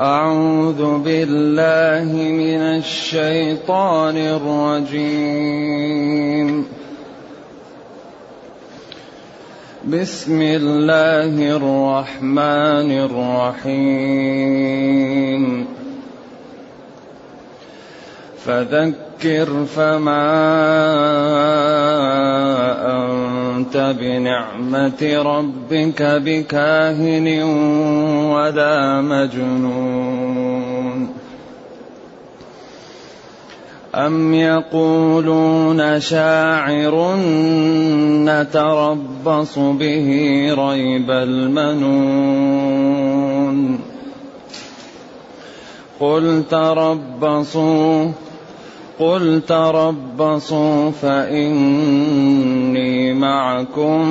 أعوذ بالله من الشيطان الرجيم. بسم الله الرحمن الرحيم. فذكر فما أنت بنعمة ربك بكاهن ولا مجنون. أم يقولون شاعر نتربص به ريب المنون. قل تربصوا قل تربصوا فإني معكم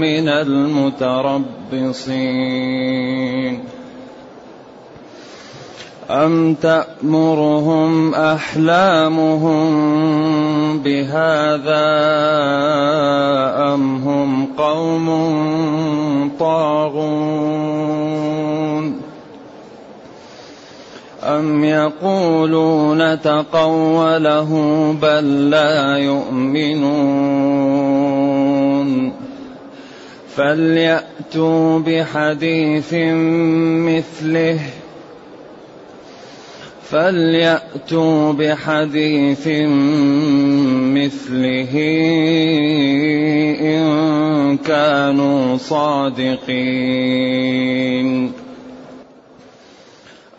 من المتربصين. أم تأمرهم أحلامهم بهذا أم هم قوم طاغون؟ أم يقولون تقوله بل لا يؤمنون فليأتوا بحديث مثله فليأتوا بحديث مثله إن كانوا صادقين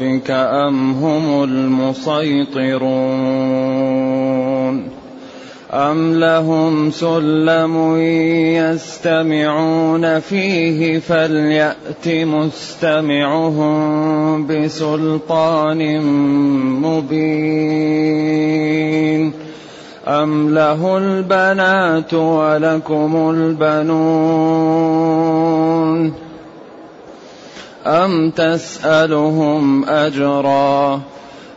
ربك أم هم المسيطرون أم لهم سلم يستمعون فيه فليأت مستمعهم بسلطان مبين أم له البنات ولكم البنون أم تسألهم أجرا؟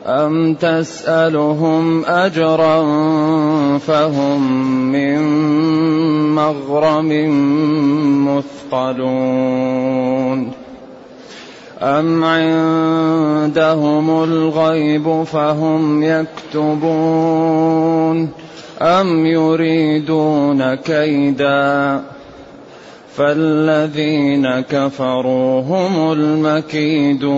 أم تسألهم أجرا فهم من مغرم مثقلون؟ أم عندهم الغيب فهم يكتبون؟ أم يريدون كيدا؟ فالذين كفروا هم المكيدون.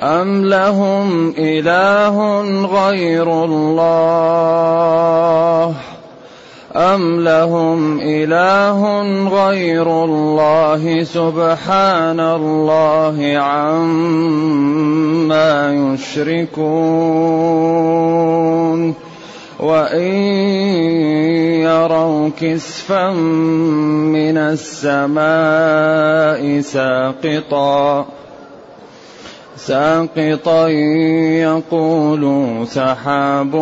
أم لهم إله غير الله؟ أم لهم إله غير الله؟ سبحان الله عما يشركون. وإن كسفا من السماء ساقطا. ساقطا يقولوا سحاب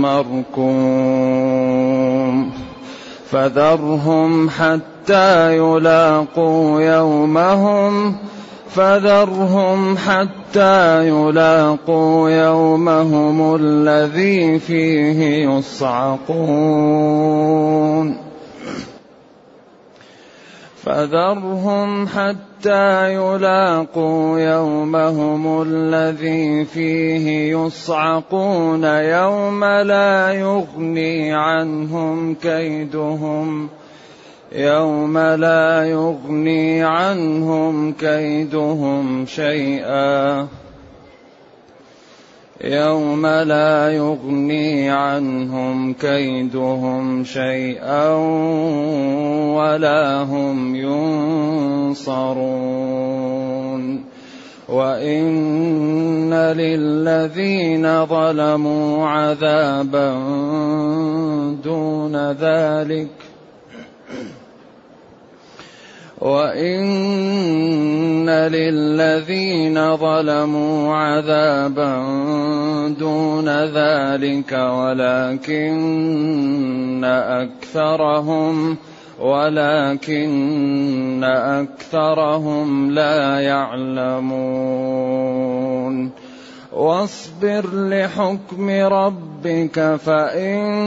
مركوم. فذرهم حتى يلاقوا يومهم. فذرهم حتى يلاقوا يومهم الذي فيه يصعقون. فذرهم حتى يلاقوا يومهم الذي فيه يصعقون. يوم لا يغني عنهم كيدهم. يوم لا يغني عنهم كيدهم شيئا. يوم لا يغني عنهم كيدهم شيئا ولا هم ينصرون. وان للذين ظلموا عذابا دون ذلك وان للذين ظلموا عذابا دون ذلك ولكن أكثرهم ولكن أكثرهم لا يعلمون واصبر لحكم ربك فإنك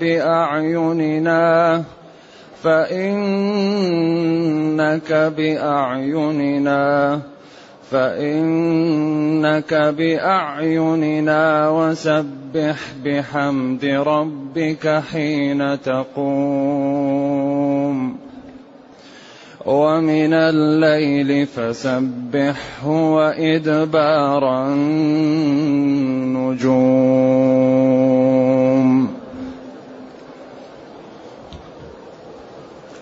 بأعيننا فإنك بأعيننا فإنك بأعيننا وسبح بحمد ربك حين تقوم. ومن الليل فسبحه وإدبار النجوم.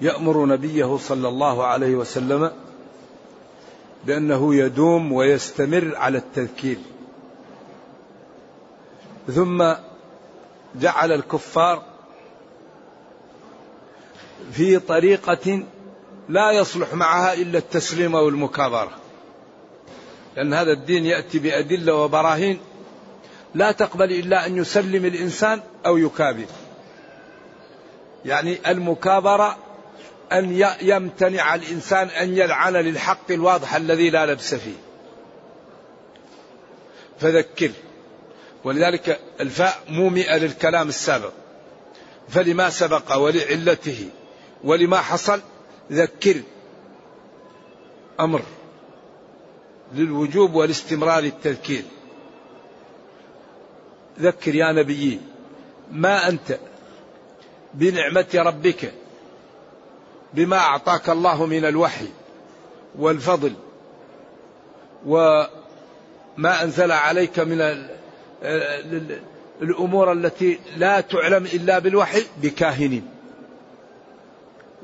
يأمر نبيه صلى الله عليه وسلم بأنه يدوم ويستمر على التذكير. ثم جعل الكفار في طريقة لا يصلح معها إلا التسليم والمكابرة. لأن هذا الدين يأتي بأدلة وبراهين لا تقبل إلا أن يسلم الإنسان أو يكابر. يعني المكابرة أن يمتنع الإنسان أن يلعن للحق الواضح الذي لا لبس فيه. فذكر. ولذلك الفاء مومئة للكلام السابق. فلما سبق ولعلته ولما حصل ذكر أمر للوجوب والاستمرار التذكير ذكر يا نبي ما أنت بنعمة ربك بما أعطاك الله من الوحي والفضل وما أنزل عليك من الأمور التي لا تعلم إلا بالوحي بكاهن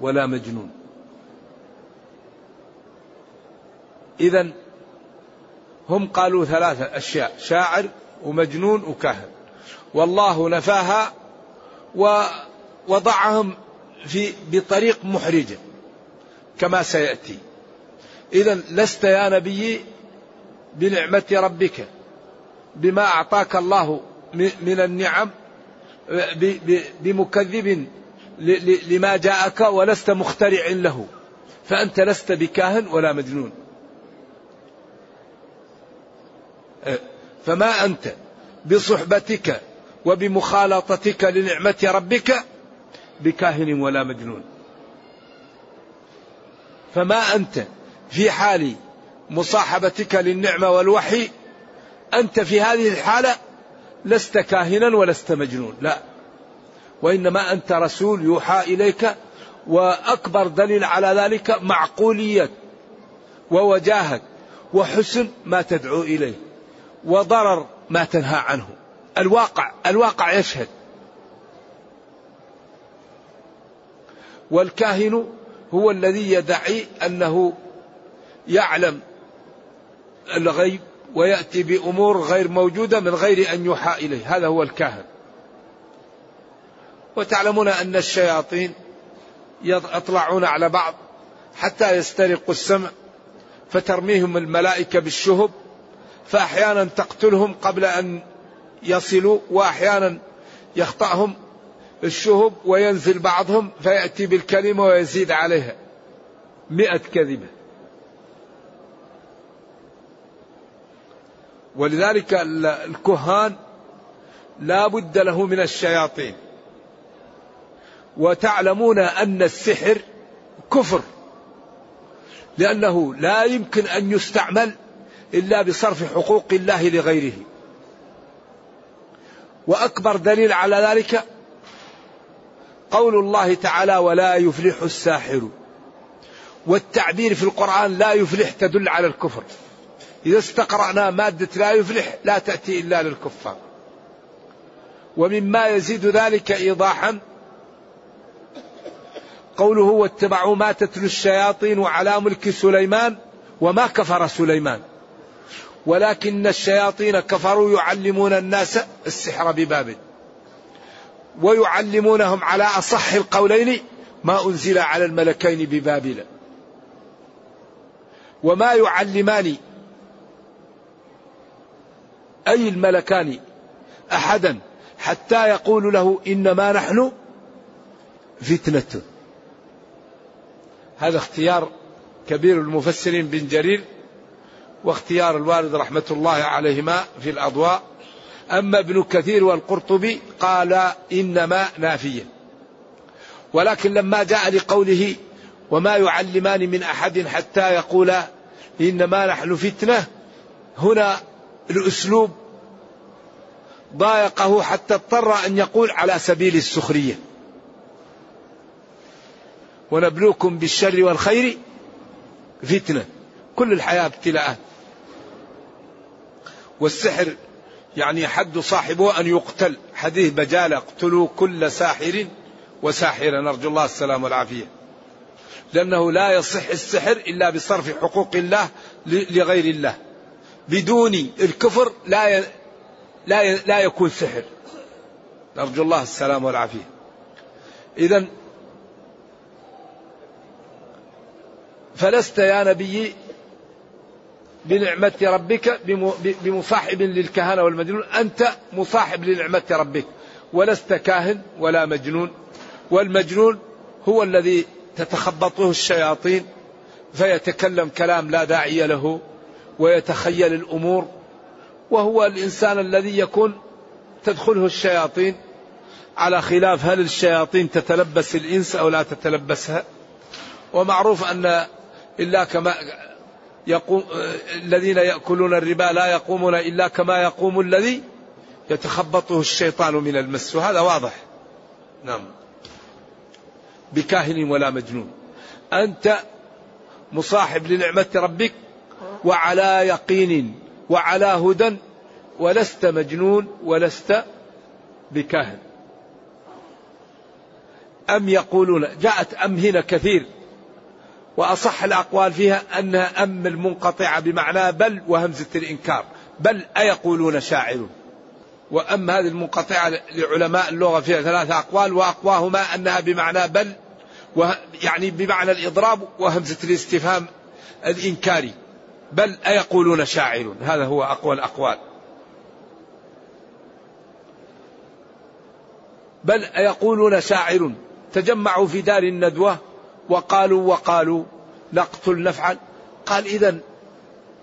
ولا مجنون. إذا هم قالوا ثلاثة أشياء شاعر ومجنون وكاهن. والله نفاها ووضعهم في بطريق محرجة كما سيأتي. إذا لست يا نبي بنعمة ربك بما أعطاك الله من النعم بمكذب لما جاءك ولست مخترع له. فأنت لست بكاهن ولا مجنون. فما أنت بصحبتك وبمخالطتك لنعمة ربك بكاهن ولا مجنون. فما أنت في حال مصاحبتك للنعمة والوحي أنت في هذه الحالة لست كاهنا ولست مجنون لا. وإنما أنت رسول يوحى إليك وأكبر دليل على ذلك معقولية ووجاهة وحسن ما تدعو إليه وضرر ما تنهى عنه. الواقع الواقع يشهد. والكاهن هو الذي يدعي أنه يعلم الغيب ويأتي بأمور غير موجودة من غير أن يوحى إليه. هذا هو الكاهن. وتعلمون أن الشياطين يطلعون على بعض حتى يسترقوا السمع فترميهم الملائكة بالشهب فأحيانا تقتلهم قبل أن يصلوا وأحيانا يخطأهم الشهب وينزل بعضهم فيأتي بالكلمة ويزيد عليها. مئة كذبة ولذلك الكهان لا بد له من الشياطين. وتعلمون أن السحر كفر. لأنه لا يمكن أن يستعمل إلا بصرف حقوق الله لغيره. وأكبر دليل على ذلك قول الله تعالى ولا يفلح الساحر. والتعبير في القرآن لا يفلح تدل على الكفر. إذا استقرأنا مادة لا يفلح لا تأتي إلا للكفار. ومما يزيد ذلك إيضاحا قوله واتبعوا ما تتلو الشياطين على ملك سليمان وما كفر سليمان. ولكن الشياطين كفروا يعلمون الناس السحر ببابل. ويعلمونهم على أصح القولين ما أنزل على الملكين ببابل. وما يعلمان أي الملكان أحدا حتى يقول له إنما نحن فتنة. هذا اختيار كبير المفسرين بن جرير واختيار الوالد رحمة الله عليهما في الأضواء. أما ابن كثير والقرطبي قال إنما نافية. ولكن لما جاء لقوله وما يعلمان من أحد حتى يقولا إنما نحن فتنة هنا الأسلوب ضايقه حتى اضطر أن يقول على سبيل السخرية. ونبلوكم بالشر والخير فتنة. كل الحياة ابتلاءات. والسحر يعني حد صاحبه أن يقتل. حديث بجالة اقتلوا كل ساحر وساحرة. نرجو الله السلام والعافية. لأنه لا يصح السحر إلا بصرف حقوق الله لغير الله. بدون الكفر لا ي... لا ي... لا يكون سحر. نرجو الله السلام والعافية. إذا فلست يا نبي بنعمة ربك بمصاحب للكهنة والمجنون. أنت مصاحب لنعمة ربك. ولست كاهن ولا مجنون. والمجنون هو الذي تتخبطه الشياطين فيتكلم كلام لا داعي له ويتخيل الأمور. وهو الإنسان الذي يكون تدخله الشياطين على خلاف هل الشياطين تتلبس الإنس أو لا تتلبسها. ومعروف أن إلا كما يقوم الذين يأكلون الربا لا يقومون إلا كما يقوم الذي يتخبطه الشيطان من المس. وهذا واضح. نعم. بكاهن ولا مجنون. أنت مصاحب لنعمة ربك وعلى يقين وعلى هدى ولست مجنون ولست بكاهن. أم يقولون جاءت أم هنا كثير وأصح الأقوال فيها أنها أم المنقطعة بمعنى بل وهمزة الإنكار بل أيقولون شاعر. وأم هذه المنقطعة لعلماء اللغة فيها ثلاثة أقوال وأقواهما أنها بمعنى بل يعني بمعنى الإضراب وهمزة الاستفهام الإنكاري. بل أيقولون شاعر. هذا هو أقوى الأقوال. بل أيقولون شاعر. تجمعوا في دار الندوة. وقالوا وقالوا نقتل نفعل. قال إذا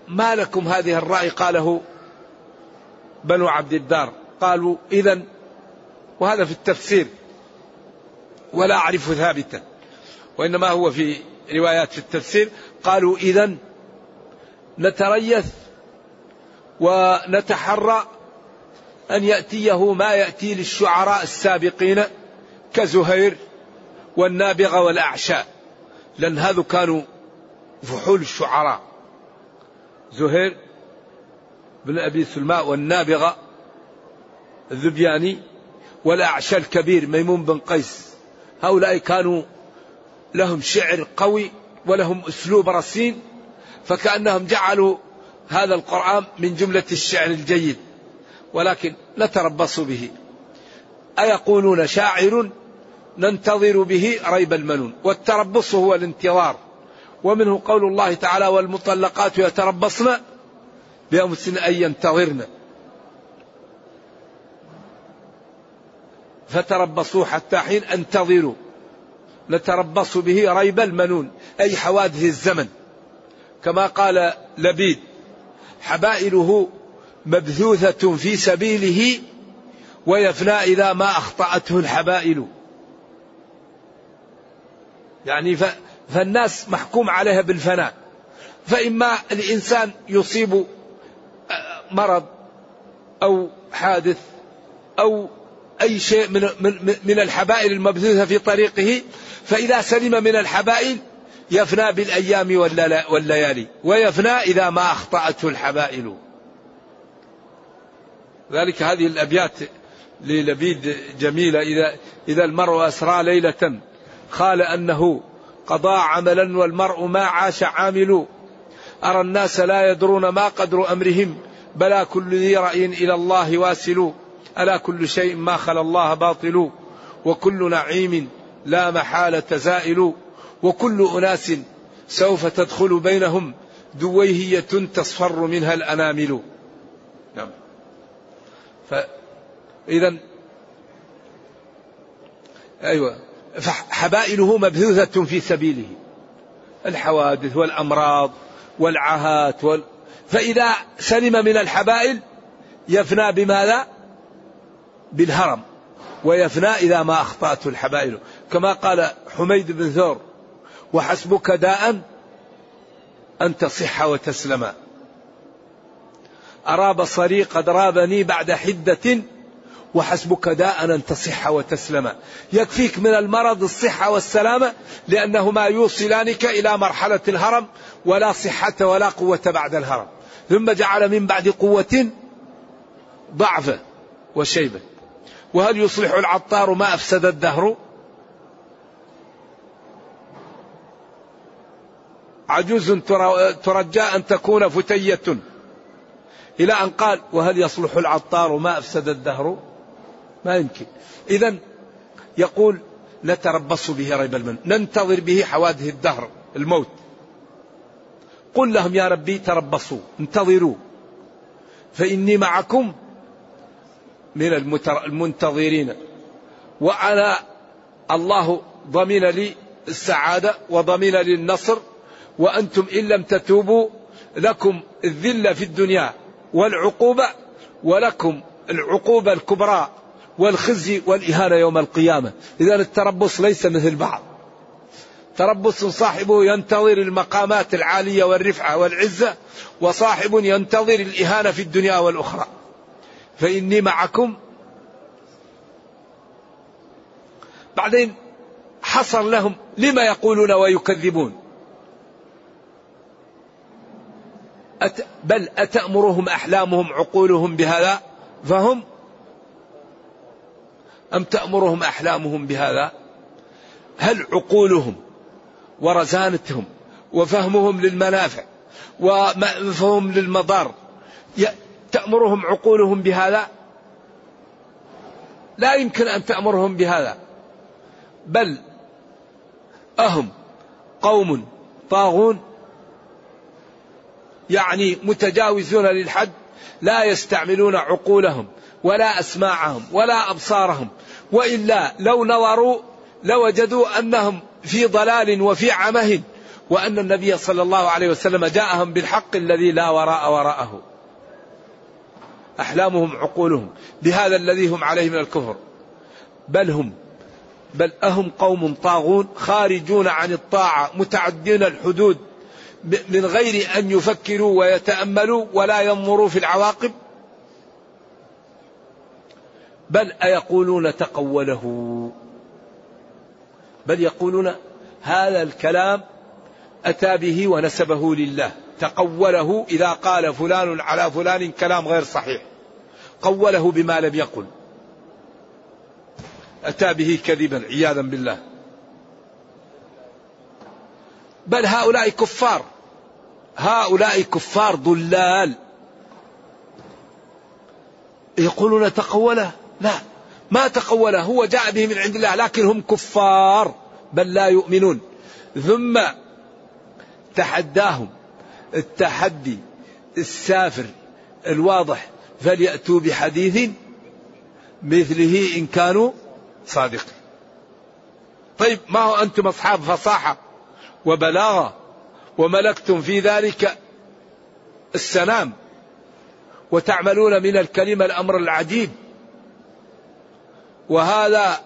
ما لكم هذه الرأي؟ قاله بنو عبد الدار. قالوا إذا وهذا في التفسير ولا أعرف ثابتا وإنما هو في روايات في التفسير. قالوا إذا نتريث ونتحرى أن يأتيه ما يأتي للشعراء السابقين كزهير والنابغة والأعشاء لأن هذو كانوا فحول الشعراء. زهير بن أبي سلماء والنابغة الذبياني والأعشى الكبير ميمون بن قيس. هؤلاء كانوا لهم شعر قوي ولهم أسلوب رصين فكأنهم جعلوا هذا القرآن من جملة الشعر الجيد. ولكن نتربص به. أيقولون شاعر ننتظر به ريب المنون. والتربص هو الانتظار. ومنه قول الله تعالى والمطلقات يتربصن بأنفسهن أن ينتظرن. فتربصوا حتى حين انتظروا. نتربص به ريب المنون أي حوادث الزمن. كما قال لبيد حبائله مبثوثة في سبيله ويفنى إذا ما أخطأته الحبائل. يعني فالناس محكوم عليها بالفناء. فإما الإنسان يصيب مرض أو حادث أو أي شيء من, من, من الحبائل المبثوثة في طريقه فإذا سلم من الحبائل يفنى بالأيام والليالي ويفنى إذا ما أخطأته الحبائل. ذلك هذه الأبيات للبيد جميلة. إذا إذا المرء أسرى ليلة قال أنه قضى عملا والمرء ما عاش عامل. أرى الناس لا يدرون ما قدر أمرهم بلا كل ذي رأي إلى الله واسل. ألا كل شيء ما خلا الله باطل. وكل نعيم لا محالة زائل. وكل أناس سوف تدخل بينهم دويهية تصفر منها الأنامل. نعم. فإذا أيوة. فحبائله مبثوثة في سبيله. الحوادث والأمراض والعاهات وال... فإذا سلم من الحبائل يفنى بماذا؟ بالهرم ويفنى إذا ما أخطأته الحبائل. كما قال حميد بن ثور وحسبك داء أن تصح وتسلم. أرى بصري قد رابني بعد حدة وحسبك داء أن تصح وتسلم. يكفيك من المرض الصحة والسلامة لأنهما يوصلانك إلى مرحلة الهرم ولا صحة ولا قوة بعد الهرم. ثم جعل من بعد قوة ضعفا وشيبة وهل يصلح العطار ما أفسد الدهر؟ عجوز ترجى أن تكون فتية. إلى أن قال وهل يصلح العطار ما أفسد الدهر؟ ما يمكن. إذا يقول نتربص به ريب المن ننتظر به حوادث الدهر الموت. قل لهم يا ربي تربصوا انتظروا. فإني معكم من المنتظرين. وأنا الله ضمن لي السعادة وضمن لي النصر. وأنتم إن لم تتوبوا لكم الذلة في الدنيا والعقوبة ولكم العقوبة الكبرى. والخزي والإهانة يوم القيامة. إذا التربص ليس مثل بعض. تربص صاحبه ينتظر المقامات العالية والرفعة والعزة وصاحب ينتظر الإهانة في الدنيا والأخرى. فإني معكم. بعدين حصر لهم لما يقولون ويكذبون. أت بل أتأمرهم أحلامهم عقولهم بهذا؟ فهم أم تأمرهم أحلامهم بهذا؟ هل عقولهم ورزانتهم وفهمهم للمنافع وفهم للمضار تأمرهم عقولهم بهذا؟ لا يمكن أن تأمرهم بهذا بل أهم قوم طاغون يعني متجاوزون للحد لا يستعملون عقولهم ولا أسماعهم ولا أبصارهم وإلا لو نظروا لوجدوا أنهم في ضلال وفي عمه وأن النبي صلى الله عليه وسلم جاءهم بالحق الذي لا وراء وراءه. أحلامهم عقولهم بهذا الذي هم عليه من الكفر. بل هم بل أهم قوم طاغون خارجون عن الطاعة متعدين الحدود. من غير أن يفكروا ويتأملوا ولا ينظروا في العواقب؟ بل أيقولون تقوله. بل يقولون هذا الكلام أتى به ونسبه لله. تقوله إذا قال فلان على فلان كلام غير صحيح. قوله بما لم يقل. أتى به كذبا عياذا بالله. بل هؤلاء كفار. هؤلاء كفار ضلال. يقولون تقوله؟ لا. ما تقوله؟ هو جاء به من عند الله لكن هم كفار. بل لا يؤمنون. ثم تحداهم. التحدي السافر الواضح. فليأتوا بحديث مثله إن كانوا صادقين. طيب ما هو أنتم أصحاب فصاحة؟ وبلاغة وملكتم في ذلك السلام. وتعملون من الكلمة الأمر العجيب وهذا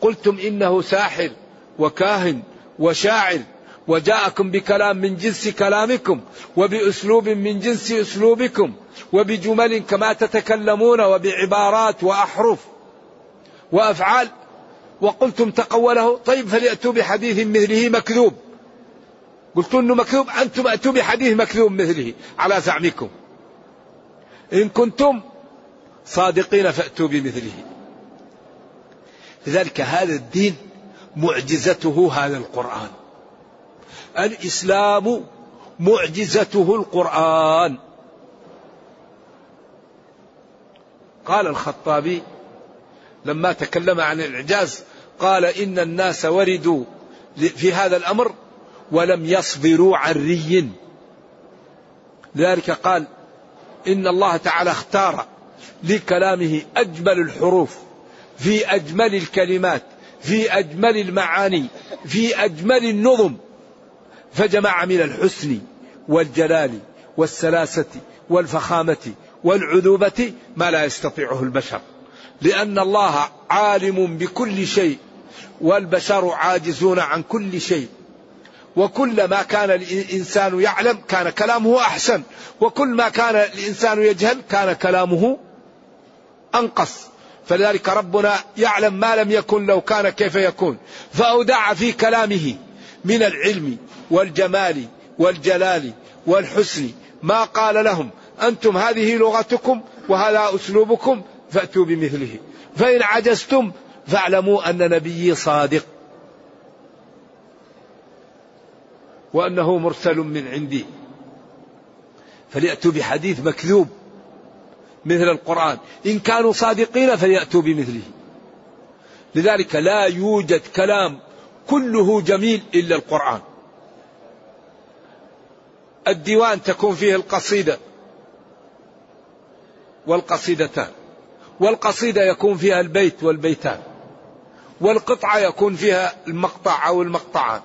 قلتم إنه ساحر وكاهن وشاعر. وجاءكم بكلام من جنس كلامكم وبأسلوب من جنس أسلوبكم وبجمل كما تتكلمون وبعبارات وأحرف وأفعال. وقلتم تقوله طيب فليأتوا بحديث مثله مكذوب. قلت إنه مكذوب أنتم أتوا بحديث مكذوب مثله على زعمكم. إن كنتم صادقين فأتوا بمثله. لذلك هذا الدين معجزته هذا القرآن. الإسلام معجزته القرآن. قال الخطابي لما تكلم عن الإعجاز قال إن الناس وردوا في هذا الأمر ولم يصبروا عن ري. لذلك قال إن الله تعالى اختار لكلامه أجمل الحروف في أجمل الكلمات في أجمل المعاني في أجمل النظم فجمع من الحسن والجلال والسلاسة والفخامة والعذوبة ما لا يستطيعه البشر. لأن الله عالم بكل شيء والبشر عاجزون عن كل شيء. وكل ما كان الإنسان يعلم كان كلامه أحسن وكل ما كان الإنسان يجهل كان كلامه أنقص. فلذلك ربنا يعلم ما لم يكن لو كان كيف يكون. فأودع في كلامه من العلم والجمال والجلال والحسن. ما قال لهم أنتم هذه لغتكم وهذا أسلوبكم فأتوا بمثله. فإن عجزتم فاعلموا أن نبيي صادق. وأنه مرسل من عندي. فليأتوا بحديث مكذوب مثل القرآن. إن كانوا صادقين فليأتوا بمثله. لذلك لا يوجد كلام كله جميل إلا القرآن. الديوان تكون فيه القصيدة والقصيدتان. والقصيدة يكون فيها البيت والبيتان والقطعة يكون فيها المقطع أو المقطعان.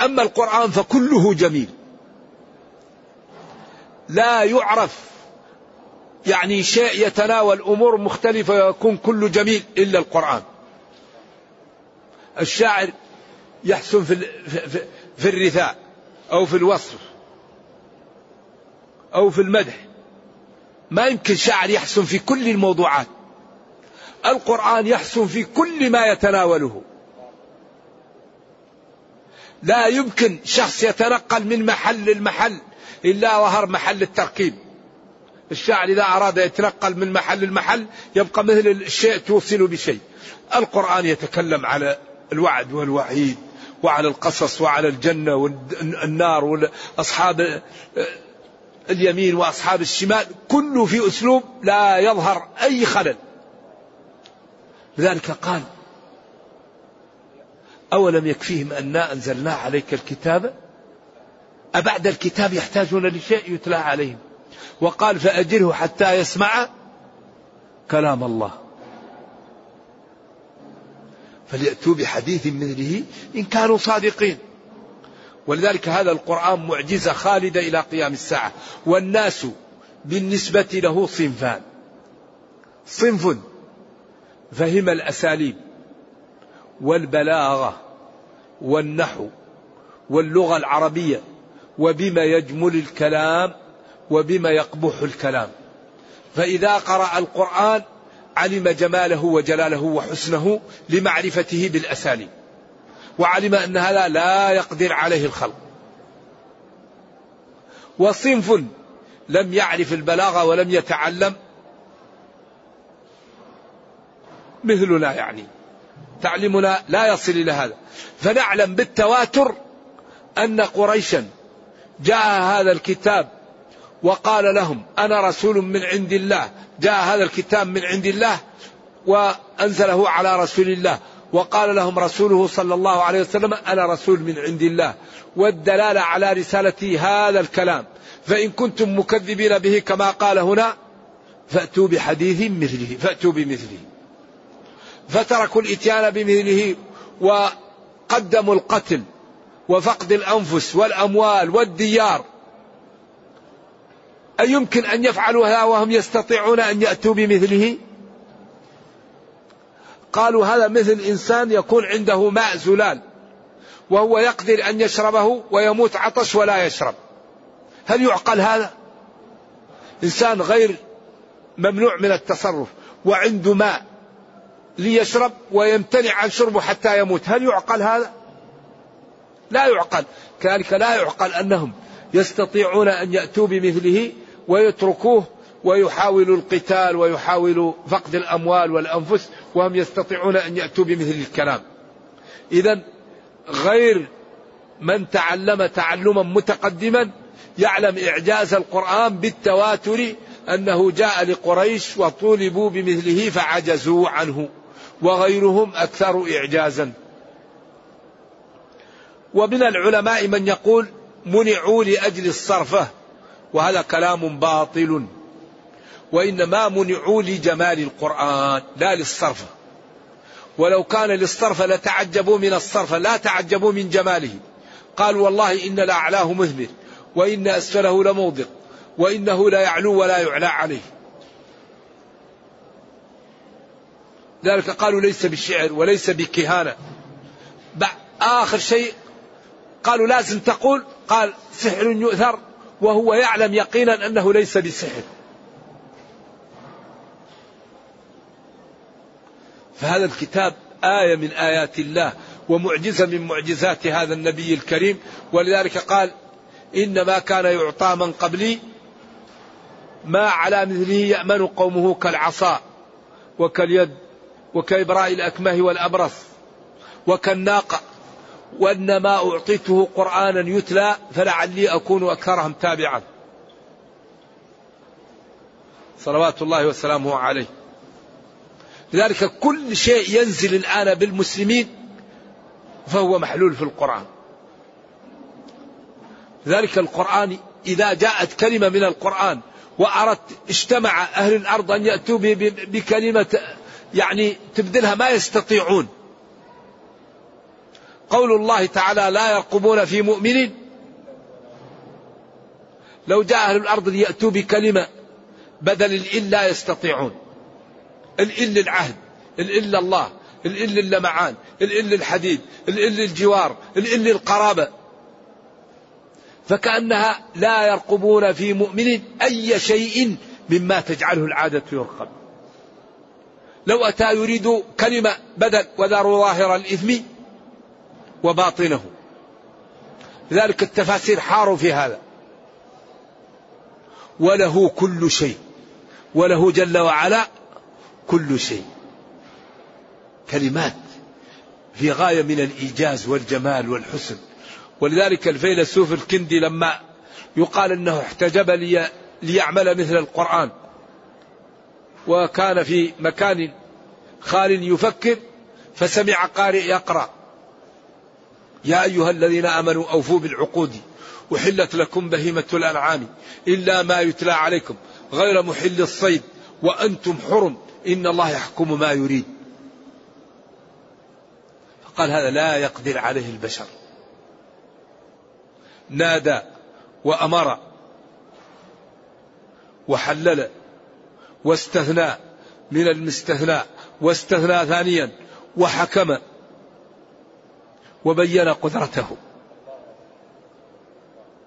أما القرآن فكله جميل. لا يعرف يعني شيء يتناول أمور مختلفة ويكون كله جميل إلا القرآن. الشاعر يحسن في, في, في الرثاء أو في الوصف أو في المدح. ما يمكن شاعر يحسن في كل الموضوعات. القرآن يحسن في كل ما يتناوله. لا يمكن شخص يتنقل من محل لمحل إلا ظهر محل التركيب الشاعر إذا أراد يتنقل من محل لمحل يبقى مثل الشيء توصل بشيء. القرآن يتكلم على الوعد والوعيد وعلى القصص وعلى الجنة والنار وأصحاب اليمين وأصحاب الشمال كله في أسلوب لا يظهر أي خلل. لذلك قال أولم يكفيهم أنا أنزلنا عليك الكتاب؟ أبعد الكتاب يحتاجون لشيء يتلى عليهم. وقال فأجره حتى يسمع كلام الله. فليأتوا بحديث مثله إن كانوا صادقين. ولذلك هذا القرآن معجزة خالدة إلى قيام الساعة. والناس بالنسبة له صنفان. صنف فهم الأساليب والبلاغة والنحو واللغة العربية وبما يجمل الكلام وبما يقبح الكلام. فإذا قرأ القرآن علم جماله وجلاله وحسنه لمعرفته بالأساليب. وعلم أن هذا لا يقدر عليه الخلق. وصنف لم يعرف البلاغة ولم يتعلم مثلنا يعني. تعليمنا لا يصل إلى هذا. فنعلم بالتواتر أن قريشا جاء هذا الكتاب وقال لهم أنا رسول من عند الله. جاء هذا الكتاب من عند الله وأنزله على رسول الله. وقال لهم رسوله صلى الله عليه وسلم أنا رسول من عند الله والدلالة على رسالة هذا الكلام. فإن كنتم مكذبين به كما قال هنا فأتوا بحديث مثله فأتوا بمثله. فتركوا الإتيان بمثله وقدموا القتل وفقد الأنفس والأموال والديار. أيمكن أن يفعلوا هذا وهم يستطيعون أن يأتوا بمثله؟ قالوا هذا مثل إنسان يكون عنده ماء زلال وهو يقدر أن يشربه ويموت عطش ولا يشرب. هل يعقل هذا؟ إنسان غير ممنوع من التصرف وعنده ماء ليشرب ويمتنع عن شربه حتى يموت. هل يعقل هذا؟ لا يعقل. كذلك لا يعقل أنهم يستطيعون أن يأتوا بمثله ويتركوه ويحاولوا القتال ويحاولوا فقد الأموال والأنفس وهم يستطيعون أن يأتوا بمثل الكلام. إذا غير من تعلم تعلما متقدما يعلم إعجاز القرآن بالتواتر أنه جاء لقريش وطولبوا بمثله فعجزوا عنه وغيرهم أكثر إعجازا. ومن العلماء من يقول منعوا لأجل الصرفة وهذا كلام باطل. وإنما منعوا لجمال القرآن لا للصرفة ولو كان للصرف لتعجبوا من الصرف لا تعجبوا من جماله. قال والله إن لأعلاه مهمل وإن أسفله لموضق وإنه لا يعلو ولا يعلى عليه. ذلك قالوا ليس بالشعر وليس بكهانة. آخر شيء قالوا لازم تقول. قال سحر يؤثر وهو يعلم يقينا أنه ليس بسحر. فهذا الكتاب آية من آيات الله ومعجزة من معجزات هذا النبي الكريم. ولذلك قال إنما كان يعطى من قبلي ما على مثله يأمن قومه كالعصا وكاليد وكإبراء الأكمه والأبرص وكالناقة وإنما أعطيته قرآنا يتلى فلعلي أكون أكثرهم تابعا. صلوات الله وسلامه عليه. لذلك كل شيء ينزل الآن بالمسلمين فهو محلول في القرآن. ذلك القرآن إذا جاءت كلمة من القرآن وأردت اجتمع أهل الأرض أن يأتوا بكلمة يعني تبدلها ما يستطيعون. قول الله تعالى لا يرقبون في مؤمن لو جاء أهل الأرض ليأتوا بكلمة بدل الإل لا يستطيعون. الإل العهد الإل الله الإل اللمعان الإل الحديد الإل الجوار الإل القرابة. فكأنها لا يرقبون في مؤمن أي شيء مما تجعله العادة يرقب. لو أتى يريد كلمة بدل وذروا ظاهر الإثم وباطنه. لذلك التفاسير حاروا في هذا. وله كل شيء. وله جل وعلا كل شيء. كلمات في غاية من الإيجاز والجمال والحسن. ولذلك الفيلسوف الكندي لما يقال إنه احتجب لي ليعمل مثل القرآن. وكان في مكان خال يفكر فسمع قارئ يقرأ. يا أيها الذين آمنوا أوفوا بالعقود. أحلت لكم بهيمة الأنعام إلا ما يتلى عليكم. غير محل الصيد وأنتم حرم. إن الله يحكم ما يريد. فقال هذا لا يقدر عليه البشر. نادى وأمر وحلل واستثنى من المستثنى واستثنى ثانيا وحكم وبين قدرته.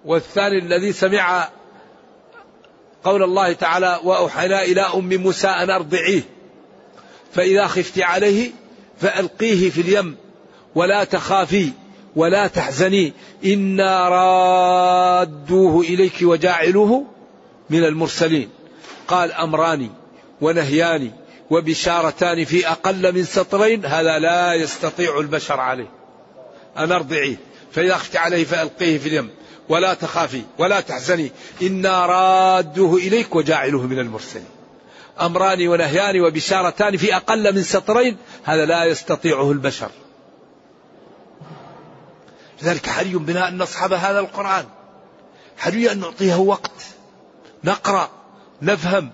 والثاني الذي سمع قول الله تعالى وأوحينا إلى أم موسى أن أرضعيه فإذا خفت عليه فألقيه في اليم ولا تخافي ولا تحزني إنا رادوه إليك وجاعلوه من المرسلين. قال أمران ونهيان وبشارتان في أقل من سطرين هذا لا يستطيع البشر عليه. أن أرضعيه فإذا أخت عليه فألقيه في اليم. ولا تخافي ولا تحزني. إنا رادوه إليك وجاعلوه من المرسلين. أمران ونهيان وبشارتان في أقل من سطرين هذا لا يستطيعه البشر. لذلك حري بنا أن نصحب هذا القرآن. حري أن نعطيه وقت. نقرأ نفهم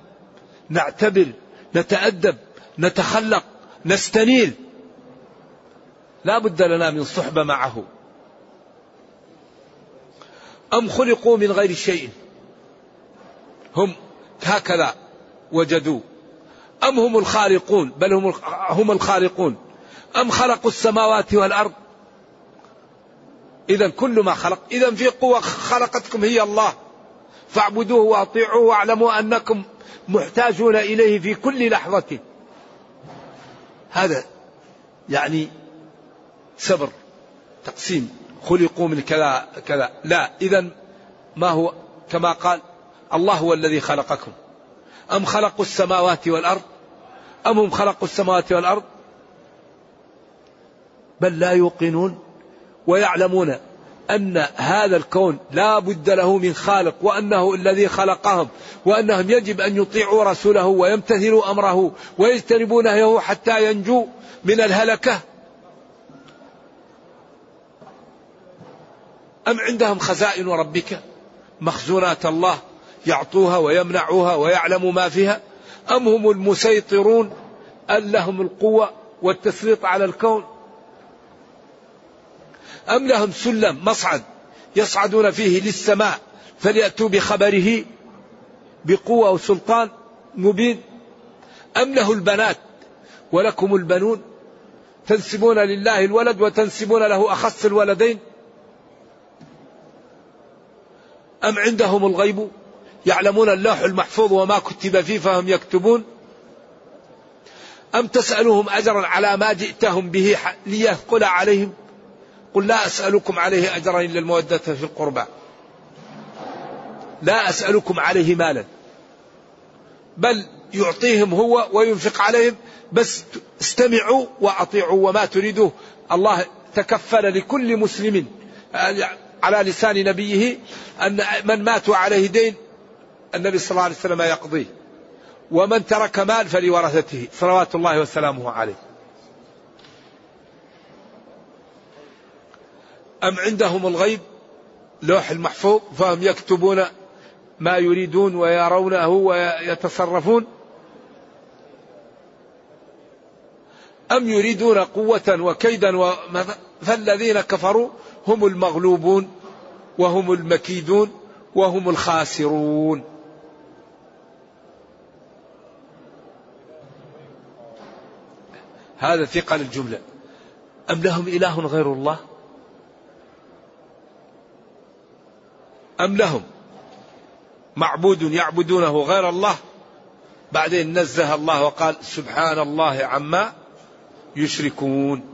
نعتبر نتأدب نتخلق نستنير لا بد لنا من صحبة معه. أم خلقوا من غير شيء؟ هم هكذا وجدوا. أم هم الخالقون؟ بل هم هم الخالقون. أم خلقوا السماوات والأرض؟ إذا كل ما خلق. إذا في قوة خلقتكم هي الله. فاعبدوه وأطيعوه واعلموا أنكم محتاجون إليه في كل لحظة. هذا يعني صبر تقسيم. خلقوا من كذا كذا. لا إذا ما هو؟ كما قال الله هو الذي خلقكم. أم خلقوا السماوات والأرض؟ أم هم خلقوا السماوات والأرض؟ بل لا يوقنون ويعلمون أن هذا الكون لا بد له من خالق وأنه الذي خلقهم وأنهم يجب أن يطيعوا رسوله ويمتثلوا أمره ويجتنبوا نهيه حتى ينجوا من الهلكة. أم عندهم خزائن ربك؟ مخزونات الله يعطوها ويمنعوها ويعلم ما فيها؟ أم هم المسيطرون أن لهم القوة والتسليط على الكون؟ أم لهم سلم مصعد يصعدون فيه للسماء فليأتوا بخبره بقوة وسلطان مبين؟ أم له البنات ولكم البنون؟ تنسبون لله الولد وتنسبون له أخص الولدين؟ أم عندهم الغيب؟ يعلمون اللوح المحفوظ وما كتب فيه فهم يكتبون؟ أم تسألهم أجرا على ما جئتهم به ليثقل عليهم؟ قل لا أسألكم عليه أجرا إلا المودة في القربى. لا أسألكم عليه مالا. بل يعطيهم هو وينفق عليهم. بس استمعوا وأطيعوا وما تريدوه. الله تكفل لكل مسلم. على لسان نبيه أن من ماتوا عليه دين النبي صلى الله عليه وسلم يقضيه. ومن ترك مال فلورثته صلوات الله وسلامه عليه. أم عندهم الغيب؟ لوح المحفوظ فهم يكتبون ما يريدون ويرونه ويتصرفون. أم يريدون قوة وكيدا فالذين كفروا هم المغلوبون وهم المكيدون وهم الخاسرون. هذا ثقل الجملة أم لهم إله غير الله؟ أم لهم معبود يعبدونه غير الله؟ بعدين نزه الله وقال سبحان الله عما يشركون.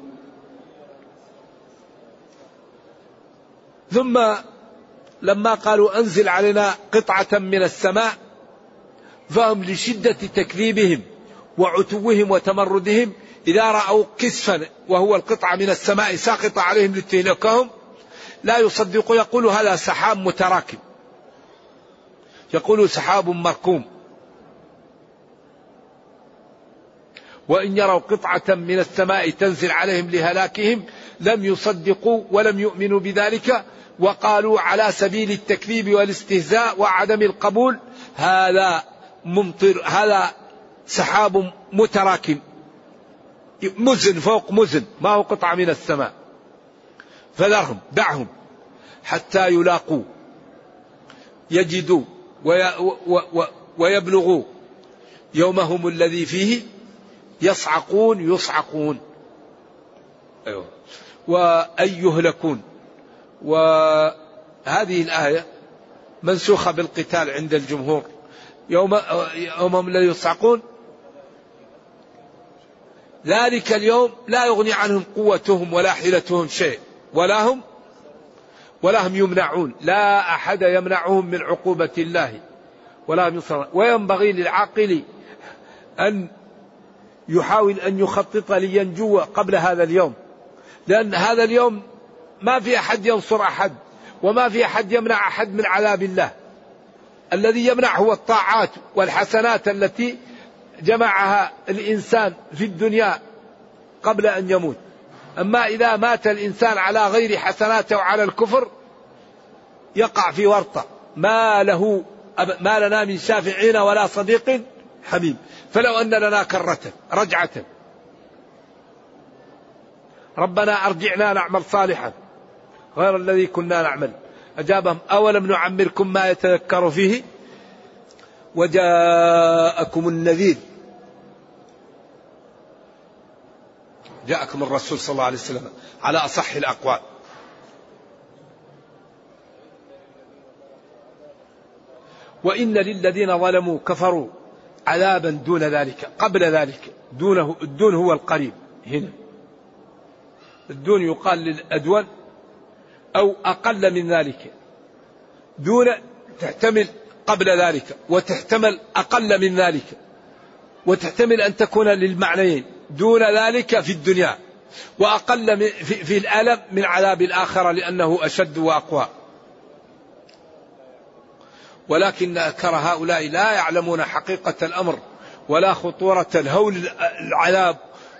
ثم لما قالوا أنزل علينا قطعة من السماء فهم لشدة تكذيبهم وعتوهم وتمردهم إذا رأوا كسفا وهو القطعة من السماء ساقطة عليهم لتهلكهم لا يصدق يقول هذا سحاب متراكم. يقول سحاب مركوم. وإن يروا قطعة من السماء تنزل عليهم لهلاكهم لم يصدقوا ولم يؤمنوا بذلك وقالوا على سبيل التكذيب والاستهزاء وعدم القبول هذا ممطر هذا سحاب متراكم. مزن فوق مزن ما هو قطعة من السماء. فذرهم دعهم حتى يلاقوا. يجدوا ويبلغوا يومهم الذي فيه يصعقون يصعقون. أيوة. وأن يهلكون وهذه الآية منسوخة بالقتال عند الجمهور. يوم يومهم الذي يصعقون ذلك اليوم لا يغني عنهم قوتهم ولا حيلتهم شيء. ولا هم ولا هم يمنعون. لا أحد يمنعهم من عقوبة الله. ولا هم ينصرون. وينبغي للعاقل أن يحاول أن يخطط لينجو قبل هذا اليوم. لأن هذا اليوم ما في أحد ينصر أحد وما في أحد يمنع أحد من عذاب الله. الذي يمنع هو الطاعات والحسنات التي جمعها الإنسان في الدنيا قبل أن يموت. أما إذا مات الإنسان على غير حسناته وعلى الكفر يقع في ورطة. ما له ما لنا من شافعين ولا صديق حميم فلو أن لنا كرة رجعة. ربنا أرجعنا نعمل صالحا. غير الذي كنا نعمل. أجابهم أولم نعمركم ما يتذكر فيه؟ وجاءكم النذير. جاءكم الرسول صلى الله عليه وسلم على أصح الأقوال. وإن للذين ظلموا كفروا عذابا دون ذلك قبل ذلك. دونه الدون هو القريب. هنا. الدون يقال للأدون أو أقل من ذلك دون تحتمل قبل ذلك وتحتمل أقل من ذلك وتحتمل أن تكون للمعنيين دون ذلك في الدنيا وأقل في, الألم من عذاب الآخرة لأنه أشد وأقوى. ولكن أكثر هؤلاء لا يعلمون حقيقة الأمر ولا خطورة الهول العذاب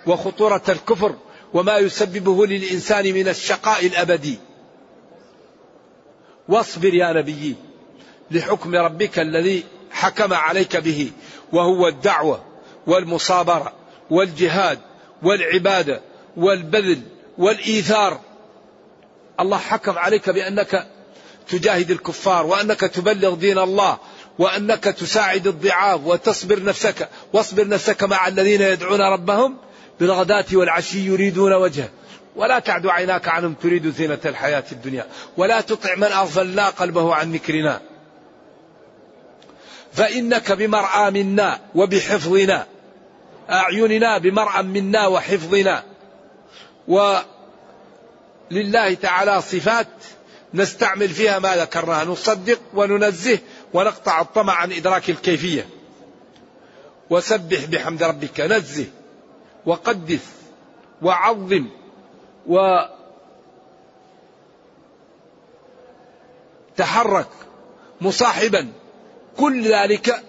وخطورة الكفر وما يسببه للإنسان من الشقاء الأبدي. واصبر يا نبي لحكم ربك الذي حكم عليك به وهو الدعوة والمصابرة والجهاد والعبادة والبذل والإيثار. الله حكم عليك بأنك تجاهد الكفار وأنك تبلغ دين الله وأنك تساعد الضعاف وتصبر نفسك واصبر نفسك مع الذين يدعون ربهم بالغداة والعشي يريدون وجهه. ولا تعد عيناك عنهم تريد زينة الحياة الدنيا. ولا تطع من أغفلنا قلبه عن ذكرنا. فإنك بمرعى منا وبحفظنا. أعيننا بمرعى منا وحفظنا. ولله تعالى صفات نستعمل فيها ما ذكرناه نصدق وننزه ونقطع الطمع عن إدراك الكيفية. وسبح بحمد ربك. نزه وقدس وعظم وتحرك مصاحبا كل ذلك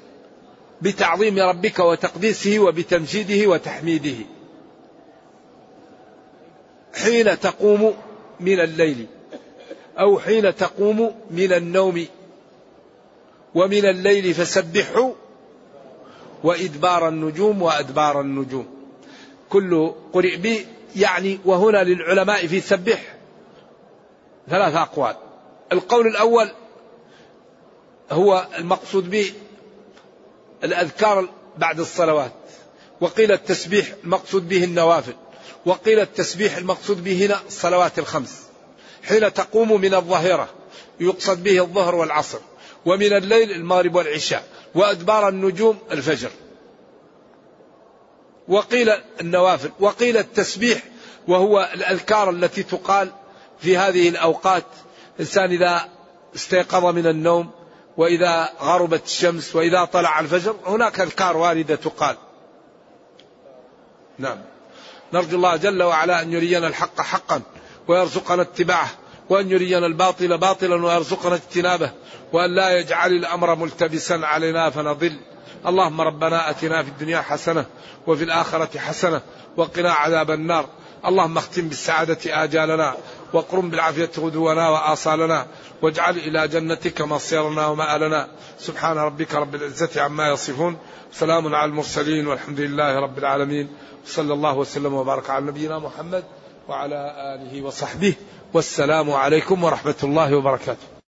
بتعظيم ربك وتقديسه وبتمجيده وتحميده. حين تقوم من الليل أو حين تقوم من النوم ومن الليل فسبحه وإدبار النجوم وأدبار النجوم. كل قرئ به يعني وهنا للعلماء في سبح ثلاث أقوال. القول الأول هو المقصود به الأذكار بعد الصلوات. وقيل التسبيح المقصود به النوافل. وقيل التسبيح المقصود به هنا الصلوات الخمس. حين تقوم من الظهيرة يقصد به الظهر والعصر. ومن الليل المغرب والعشاء. وأدبار النجوم الفجر. وقيل النوافل وقيل التسبيح وهو الأذكار التي تقال في هذه الأوقات. إنسان إذا استيقظ من النوم وإذا غربت الشمس وإذا طلع الفجر هناك أذكار واردة تقال. نعم. نرجو الله جل وعلا أن يرينا الحق حقا ويرزقنا اتباعه وأن يرينا الباطل باطلا ويرزقنا اجتنابه وأن لا يجعل الأمر ملتبسا علينا فنضل. اللهم ربنا أتنا في الدنيا حسنة وفي الآخرة حسنة وقنا عذاب النار. اللهم اختم بالسعادة آجالنا وقرم بالعافية غدونا وآصالنا واجعل إلى جنتك مصيرنا ومآلنا. سبحان ربك رب العزة عما يصفون. سلام على المرسلين والحمد لله رب العالمين. صلى الله وسلم وبارك على نبينا محمد وعلى آله وصحبه. والسلام عليكم ورحمة الله وبركاته.